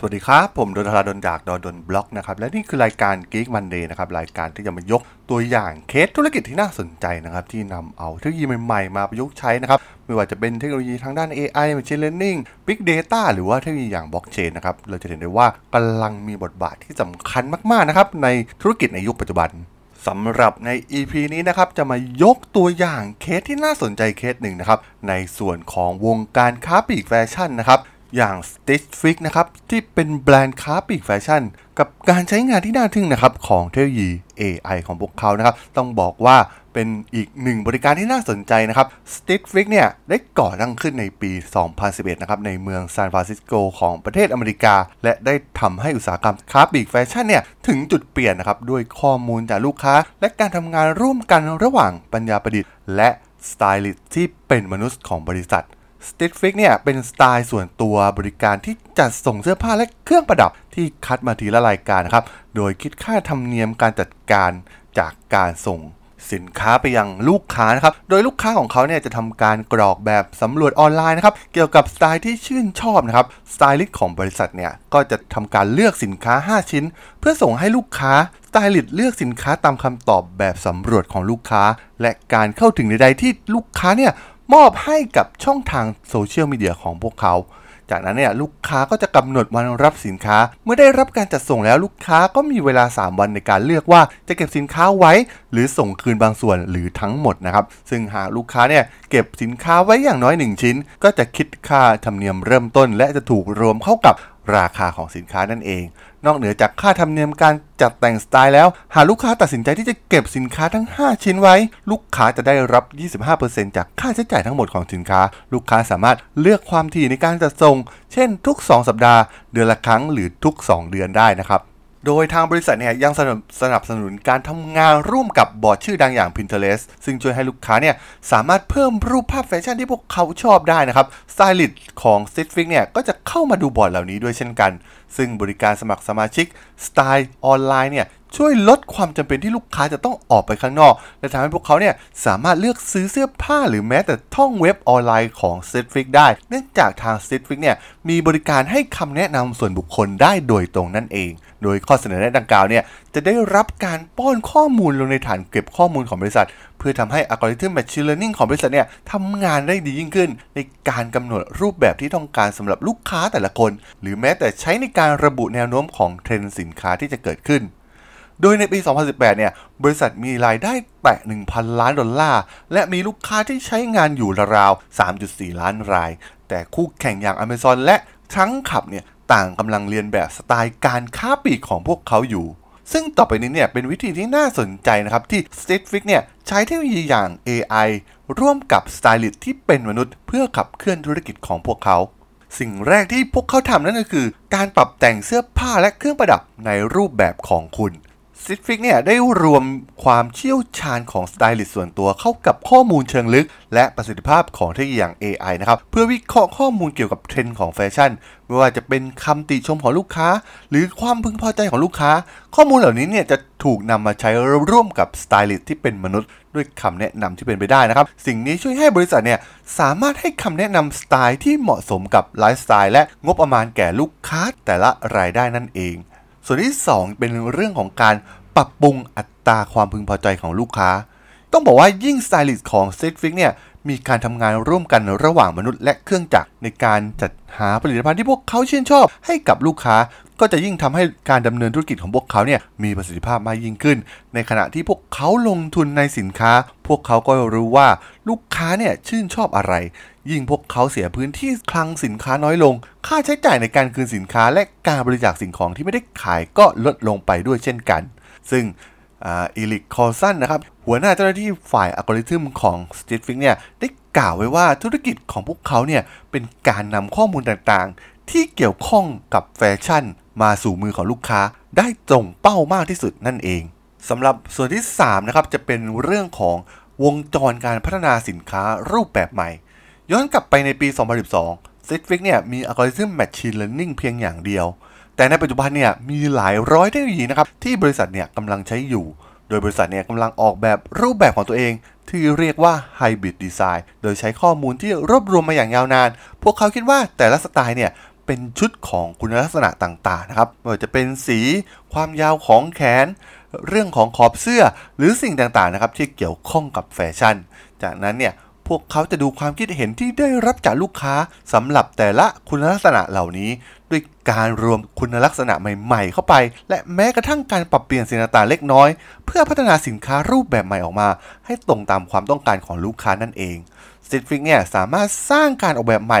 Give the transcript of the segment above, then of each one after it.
สวัสดีครับ ผมดนทราดนจากดนดนบล็อกนะครับ และนี่คือรายการ Geek Monday นะครับ รายการที่จะมายกตัวอย่างเคสธุรกิจที่น่าสนใจนะครับ ที่นำเอาเทคโนโลยีใหม่ๆ มาประยุกต์ใช้นะครับ ไม่ว่าจะเป็นเทคโนโลยีทางด้าน AI Machine Learning Big Data หรือว่าเทคโนโลยีอย่าง Blockchain นะครับ เราจะเห็นได้ว่ากำลังมีบทบาทที่สำคัญมากๆนะครับในธุรกิจในยุคปัจจุบันสำหรับใน EP นี้นะครับจะมายกตัวอย่างเคสที่น่าสนใจเคสหนึ่งนะครับในส่วนของวงการค้าปลีกแฟชั่นนะครับ อย่าง Stitch Fix นะครับ ที่เป็นแบรนด์ค้าปลีกแฟชั่น กับการใช้งานที่น่าทึ่งนะครับ ของเทคโนโลยี AI ของพวกเขานะครับ ต้องบอกว่าเป็นอีกหนึ่งบริการที่น่าสนใจนะครับ Stitch Fix เนี่ยได้ก่อตั้งขึ้นในปี 2011 นะครับในเมืองซานฟรานซิสโกของประเทศอเมริกา และได้ทำให้อุตสาหกรรมค้าปลีกแฟชั่นเนี่ยถึงจุดเปลี่ยนนะครับด้วยข้อมูลจากลูกค้า และการทำงานร่วมกันระหว่างปัญญาประดิษฐ์ และสไตลิสต์ที่เป็นมนุษย์ของบริษัท s t i t f i x เนี่ยเป็นสไตล์ส่วนตัวบริการที่จัดส่งเสื้อผ้าและเครื่องประดับที่คัดมาทีละรายการนะครับ โดยคิดค่าธรรมเนียมการจัดการจากการส่งสินค้าไปยังลูกค้านะครับ โดยลูกค้าของเขาเนี่ยจะทำการกรอกแบบสำรวจออนไลน์นะครับ เกี่ยวกับสไตล์ที่ชื่นชอบนะครับ สไตลิสต์ของบริษัทเนี่ยก็จะทำการเลือกสินค้า 5 ชิ้น เพื่อส่งให้ลูกค้า สไตลิสต์เลือกสินค้าตามคำตอบแบบสำรวจของลูกค้า และการเข้าถึงใดๆที่ลูกค้าเนี่ย มอบให้กับช่องทางโซเชียลมีเดียของพวกเขา จากนั้นเนี่ยลูกค้าก็จะกำหนดวันรับสินค้า เมื่อได้รับการจัดส่งแล้วลูกค้าก็มีเวลา 3 วันในการเลือกว่าจะเก็บสินค้าไว้ หรือส่งคืนบางส่วนหรือทั้งหมดนะครับ ซึ่งหากลูกค้าเนี่ยเก็บสินค้าไว้อย่างน้อย 1 ชิ้น ก็จะคิดค่าธรรมเนียมเริ่มต้น และจะถูกรวมเข้ากับราคาของสินค้านั่นเอง นอกเหนือจากค่าธรรมเนียมการจัดแต่งสไตล์แล้ว หากลูกค้าตัดสินใจที่จะเก็บสินค้าทั้ง 5 ชิ้นไว้ ลูกค้าจะได้รับ 25%จากค่าใช้จ่ายทั้งหมดของสินค้า ลูกค้าสามารถเลือกความถี่ในการจัดส่ง เช่น ทุก 2 สัปดาห์ เดือนละครั้งหรือทุก 2 เดือนได้นะครับ โดยทางบริษัทเนี่ยยังสนับสนับสนุนการทำงานร่วมกับบอร์ดชื่อดังอย่าง Pinterest ซึ่งช่วยให้ลูกค้าเนี่ยสามารถเพิ่มรูปภาพแฟชั่นที่พวกเขาชอบได้นะครับสไตลิสต์ของ s t i t f i x เนี่ยก็จะเข้ามาดูบอร์ดเหล่านี้ด้วยเช่นกัน ซึ่งบริการสมัครสมาชิกสไตล์ออนไลน์เนี่ย ช่วยลดความจำเป็นที่ลูกค้าจะต้องออกไปข้างนอก และทำให้พวกเขาเนี่ยสามารถเลือกซื้อเสื้อผ้าหรือแม้แต่ท่องเว็บออนไลน์ของ s t i t f i x ได้ เนื่องจากทาง s t i t f i x เนี่ยมีบริการให้คำแนะนำส่วนบุคคลได้โดยตรงนั่นเอง โดยข้อเสนอแนะดังกล่าวเนี่ยจะได้รับการป้อนข้อมูลลงในฐานเก็บข้อมูลของบริษัท เพื่อทำให้อัลกอริทึม Machine Learning ของบริษัทเนี่ยทำงานได้ดียิ่งขึ้น ในการกำหนดรูปแบบที่ต้องการสำหรับลูกค้าแต่ละคน หรือแม้แต่ใช้ในการระบุแนวโน้มของเทรนด์สินค้าที่จะเกิดขึ้น โดยในปี 2018 เนี่ย บริษัทมีรายได้แตะ 1,000 ล้านดอลลาร์ และมีลูกค้าที่ใช้งานอยู่ราวๆ 3.4 ล้านราย แต่คู่แข่งอย่าง Amazon และ Trunk Club เนี่ย ต่างกำลังเลียนแบบสไตล์การค้าปลีกของพวกเขาอยู่ ซึ่งต่อไปนี้เนี่ยเป็นวิธีที่น่าสนใจนะครับ ที่ Stitch Fix เนี่ยใช้เทคโนโลยีอย่าง AI ร่วมกับสไตลิสต์ที่เป็นมนุษย์ เพื่อขับเคลื่อนธุรกิจของพวกเขาสิ่งแรกที่พวกเขาทำนั่นก็คือ การปรับแต่งเสื้อผ้าและเครื่องประดับในรูปแบบของคุณ Stitch Fix เนี่ยได้รวมความเชี่ยวชาญของสไตลิสต์ส่วนตัวเข้ากับข้อมูลเชิงลึก และประสิทธิภาพของเทคโนโลยีอย่าง AI นะครับเพื่อวิเคราะห์ข้อมูลเกี่ยวกับเทรนด์ของแฟชั่นไม่ว่าจะเป็นคำติชมของลูกค้า หรือความพึงพอใจของลูกค้า ข้อมูลเหล่านี้เนี่ยจะถูกนำมาใช้ร่วมกับสไตลิสต์ที่เป็นมนุษย์ด้วยคำแนะนำที่เป็นไปได้นะครับ สิ่งนี้ช่วยให้บริษัทเนี่ยสามารถให้คำแนะนำสไตล์ที่เหมาะสมกับไลฟ์สไตล์และงบประมาณแก่ลูกค้าแต่ละรายได้นั่นเอง ส่วนที่ 2 เป็นเรื่องของการปรับปรุงอัตราความพึงพอใจของลูกค้า ต้องบอกว่ายิ่งสไตลิสต์ของ s e t f i x เนี่ยมีการทำงานร่วมกันระหว่างมนุษย์และเครื่องจักรในการจัดหาผลิตภัณฑ์ที่พวกเขาชื่นชอบให้กับลูกค้า ก็จะยิ่งทำให้การดำเนินธุรกิจของพวกเขาเนี่ยมีประสิทธิภาพมากยิ่งขึ้น ในขณะที่พวกเขาลงทุนในสินค้า พวกเขาก็รู้ว่าลูกค้าเนี่ยชื่นชอบอะไร ยิ่งพวกเขาเสียพื้นที่คลังสินค้าน้อยลง ค่าใช้จ่ายในการคืนสินค้าและการบริจาคสิ่งของที่ไม่ได้ขายก็ลดลงไปด้วยเช่นกัน ซึ่ง Eric Colson นะครับ หัวหน้าเจ้าหน้าที่ฝ่ายอัลกอริทึมของ s t i t f i x เนี่ยได้กล่าวไว้ว่าธุรกิจของพวกเขาเนี่ยเป็นการนำข้อมูลต่างๆ ที่เกี่ยวข้องกับแฟชั่น มาสู่มือของลูกค้าได้ตรงเป้ามากที่สุดนั่นเองสำหรับส่วนที่3นะครับจะเป็นเรื่องของวงจรการพัฒนาสินค้ารูปแบบใหม่ ย้อนกลับไปในปี 2012 Stitch Fix เนี่ยมีอัลกอริทึม Machine Learning เพียงอย่างเดียว แต่ในปัจจุบันเนี่ยมีหลายร้อยเทคโนโลยีนะครับที่บริษัทเนี่ยกำลังใช้อยู่ โดยบริษัทเนี่ยกำลังออกแบบรูปแบบของตัวเอง ที่เรียกว่า Hybrid Design โดยใช้ข้อมูลที่รวบรวมมาอย่างยาวนาน พวกเขาคิดว่าแต่ละสไตล์เนี่ยเป็นชุดของคุณลักษณะต่างๆนะครับไม่ว่าจะเป็นสีความยาวของแขน เรื่องของขอบเสื้อหรือสิ่งต่างๆนะครับที่เกี่ยวข้องกับแฟชั่น จากนั้นเนี่ย พวกเขาจะดูความคิดเห็นที่ได้รับจากลูกค้าสำหรับแต่ละคุณลักษณะเหล่านี้ ด้วยการรวมคุณลักษณะใหม่ๆ เข้าไป และแม้กระทั่งการปรับเปลี่ยนสิ่งต่างเล็กน้อย เพื่อพัฒนาสินค้ารูปแบบใหม่ออกมา ให้ตรงตามความต้องการของลูกค้านั่นเองสติฟิกเนี่ยสามารถสร้างการออกแบบใหม่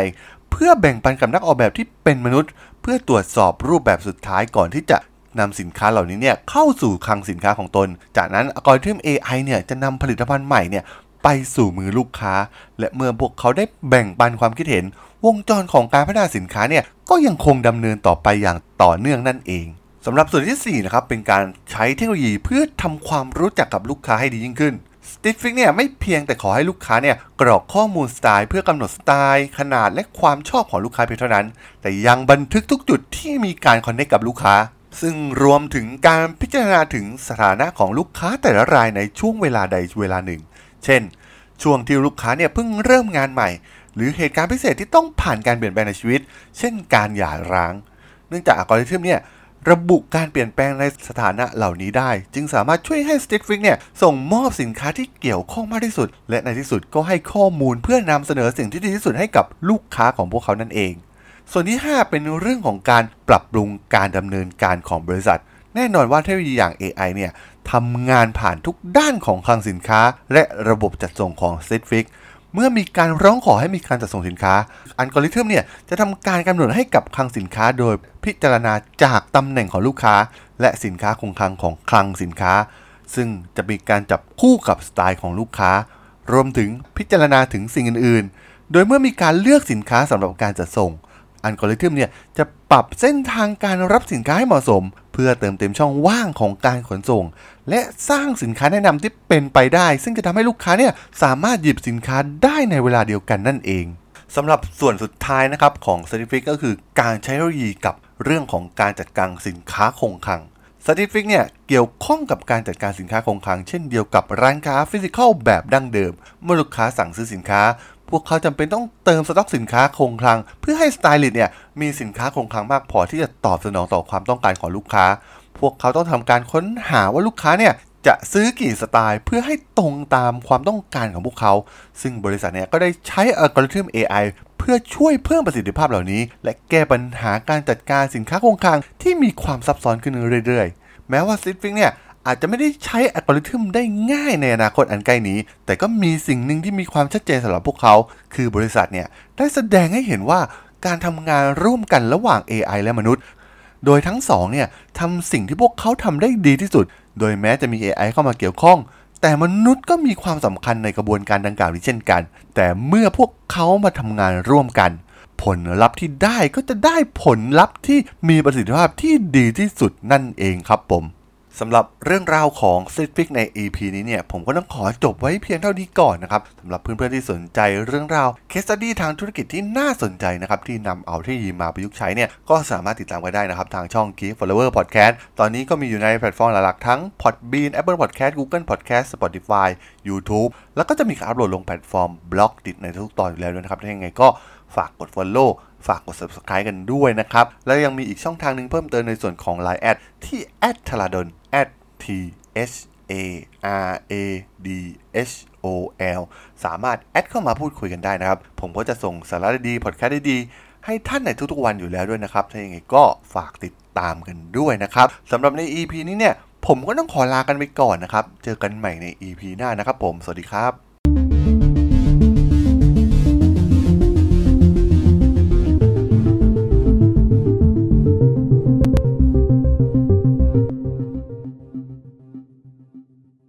เพื่อแบ่งปันกับนักออกแบบที่เป็นมนุษย์ เพื่อตรวจสอบรูปแบบสุดท้ายก่อนที่จะนำสินค้าเหล่านี้เนี่ยเข้าสู่คลังสินค้าของตน จากนั้นอัลกอริทึม AI เนี่ยจะนำผลิตภัณฑ์ใหม่เนี่ย ไปสู่มือลูกค้า และเมื่อพวกเขาได้แบ่งปันความคิดเห็น วงจรของการพัฒนาสินค้าเนี่ยก็ยังคงดำเนินต่อไปอย่างต่อเนื่องนั่นเองสำหรับส่วนที่4นะครับเป็นการใช้เทคโนโลยีเพื่อทำความรู้จักกับลูกค้าให้ดียิ่งขึ้นสติฟิกเนี่ยไม่เพียงแต่ขอให้ลูกค้าเนี่ยกรอกข้อมูลสไตล์เพื่อกำหนดสไตล์ ขนาดและความชอบของลูกค้าเพียงเท่านั้น แต่ยังบันทึกทุกจุดที่มีการคอนเนคกับลูกค้า ซึ่งรวมถึงการพิจารณาถึงสถานะของลูกค้าแต่ละรายในช่วงเวลาใดเวลาหนึ่ง เช่น ช่วงที่ลูกค้าเนี่ยเพิ่งเริ่มงานใหม่ หรือเหตุการณ์พิเศษที่ต้องผ่านการเปลี่ยนแปลงในชีวิต เช่น การหย่าร้าง เนื่องจากอัลกอริทึมเนี่ยระบุการเปลี่ยนแปลงในสถานะเหล่านี้ได้ จึงสามารถช่วยให้ s t i t f i x เนี่ยส่งมอบสินค้าที่เกี่ยวข้องมากที่สุด และในที่สุดก็ให้ข้อมูลเพื่อนำเสนอสิ่งที่ดีที่สุดให้กับลูกค้าของพวกเขานั่นเอง ส่วนที่ 5 เป็นเรื่องของการปรับปรุงการดำเนินการของบริษัท แน่นอนว่าเทคโนโลยีอย่าง AI เนี่ยทำงานผ่านทุกด้านของคลังสินค้า และระบบจัดส่งของ s t i t f i x เมื่อมีการร้องขอให้มีการจัดส่งสินค้า อัลกอริทึมเนี่ยจะทำการกำหนดให้กับคลังสินค้า โดยพิจารณาจากตำแหน่งของลูกค้า และสินค้าคงคลังของคลังสินค้า ซึ่งจะมีการจับคู่กับสไตล์ของลูกค้า รวมถึงพิจารณาถึงสิ่งอื่น ๆ โดยเมื่อมีการเลือกสินค้าสำหรับการจัดส่ง อัลกอริทึมเนี่ยจะปรับเส้นทางการรับสินค้าให้เหมาะสม เพื่อเติมเต็มช่องว่างของการขนส่ง และสร้างสินค้าแนะนำที่เป็นไปได้ ซึ่งจะทำให้ลูกค้าเนี่ยสามารถหยิบสินค้าได้ในเวลาเดียวกันนั่นเองสำหรับส่วนสุดท้ายนะครับของ Stitch Fix ก็คือการใช้เทคโนโลยีกับเรื่องของการจัดการสินค้าคงคลัง Stitch Fix เนี่ยเกี่ยวข้องกับการจัดการสินค้าคงคลัง เช่นเดียวกับร้านค้า physical แบบดั้งเดิม เมื่อลูกค้าสั่งซื้อสินค้า พวกเขาจำเป็นต้องเติมสต็อกสินค้าคงคลัง เพื่อให้สไตลิสต์เนี่ยมีสินค้าคงคลังมากพอที่จะตอบสนองต่อความต้องการของลูกค้า พวกเขาต้องทำการค้นหาว่าลูกค้าเนี่ยจะซื้อกี่สไตล์เพื่อให้ตรงตามความต้องการของพวกเขา ซึ่งบริษัทเนี่ยก็ได้ใช้อัลกอริทึม AI เพื่อช่วยเพิ่มประสิทธิภาพเหล่านี้ และแก้ปัญหาการจัดการสินค้าคงคลังที่มีความซับซ้อนขึ้นเรื่อยๆ แม้ว่าซิฟิงเนี่ย อาจจะไม่ได้ใช้อัลกอริทึมได้ง่ายในอนาคตอันใกล้นี้ แต่ก็มีสิ่งหนึ่งที่มีความชัดเจนสำหรับพวกเขา คือบริษัทเนี่ยได้แสดงให้เห็นว่าการทำงานร่วมกันระหว่าง AI และมนุษย์ โดยทั้งสองเนี่ยทำสิ่งที่พวกเขาทำได้ดีที่สุด โดยแม้จะมี AI เข้ามาเกี่ยวข้อง แต่มนุษย์ก็มีความสำคัญในกระบวนการดังกล่าวนี้เช่นกัน แต่เมื่อพวกเขามาทำงานร่วมกัน ผลลัพธ์ที่ได้ก็จะได้ผลลัพธ์ที่มีประสิทธิภาพที่ดีที่สุดนั่นเองครับผม สำหรับเรื่องราวของ s i t f i x ใน EP นี้เนี่ย ผมก็ต้องขอจบไว้เพียงเท่านี้ก่อนนะครับสำหรับเพื่อนๆที่สนใจเรื่องราว case study ทางธุรกิจที่น่าสนใจนะครับที่นำเอาเทคโนโลยีมาประยุกต์ใช้เนี่ยก็สามารถติดตามกันได้นะครับทางช่อง Geek Forever Podcast ตอนนี้ก็มีอยู่ในแพลตฟอร์มหลักๆทั้ง Podbean Apple Podcast Google Podcast Spotify YouTube แล้วก็จะมีการอัปโหลดลงแพลตฟอร์ม Blockdit ในทุกตอนอยู่แล้วด้วยนะครับถ้าอย่างไงก็ฝากกด follow ฝากกด subscribe กันด้วยนะครับ แล้วยังมีอีกช่องทางหนึ่งเพิ่มเติมในส่วนของ Line แอดที่ t h a l a d o n T H A R A D H O L สามารถแอดเข้ามาพูดคุยกันได้นะครับ ผมก็จะส่งสาระดีๆพอดแคสต์ดีๆ ให้ท่านในทุกๆวันอยู่แล้วด้วยนะครับ ถ้าอย่างไรก็ฝากติดตามกันด้วยนะครับสำหรับใน EP นี้เนี่ย ผมก็ต้องขอลากันไปก่อนนะครับ เจอกันใหม่ใน EP หน้านะครับผม สวัสดีครับ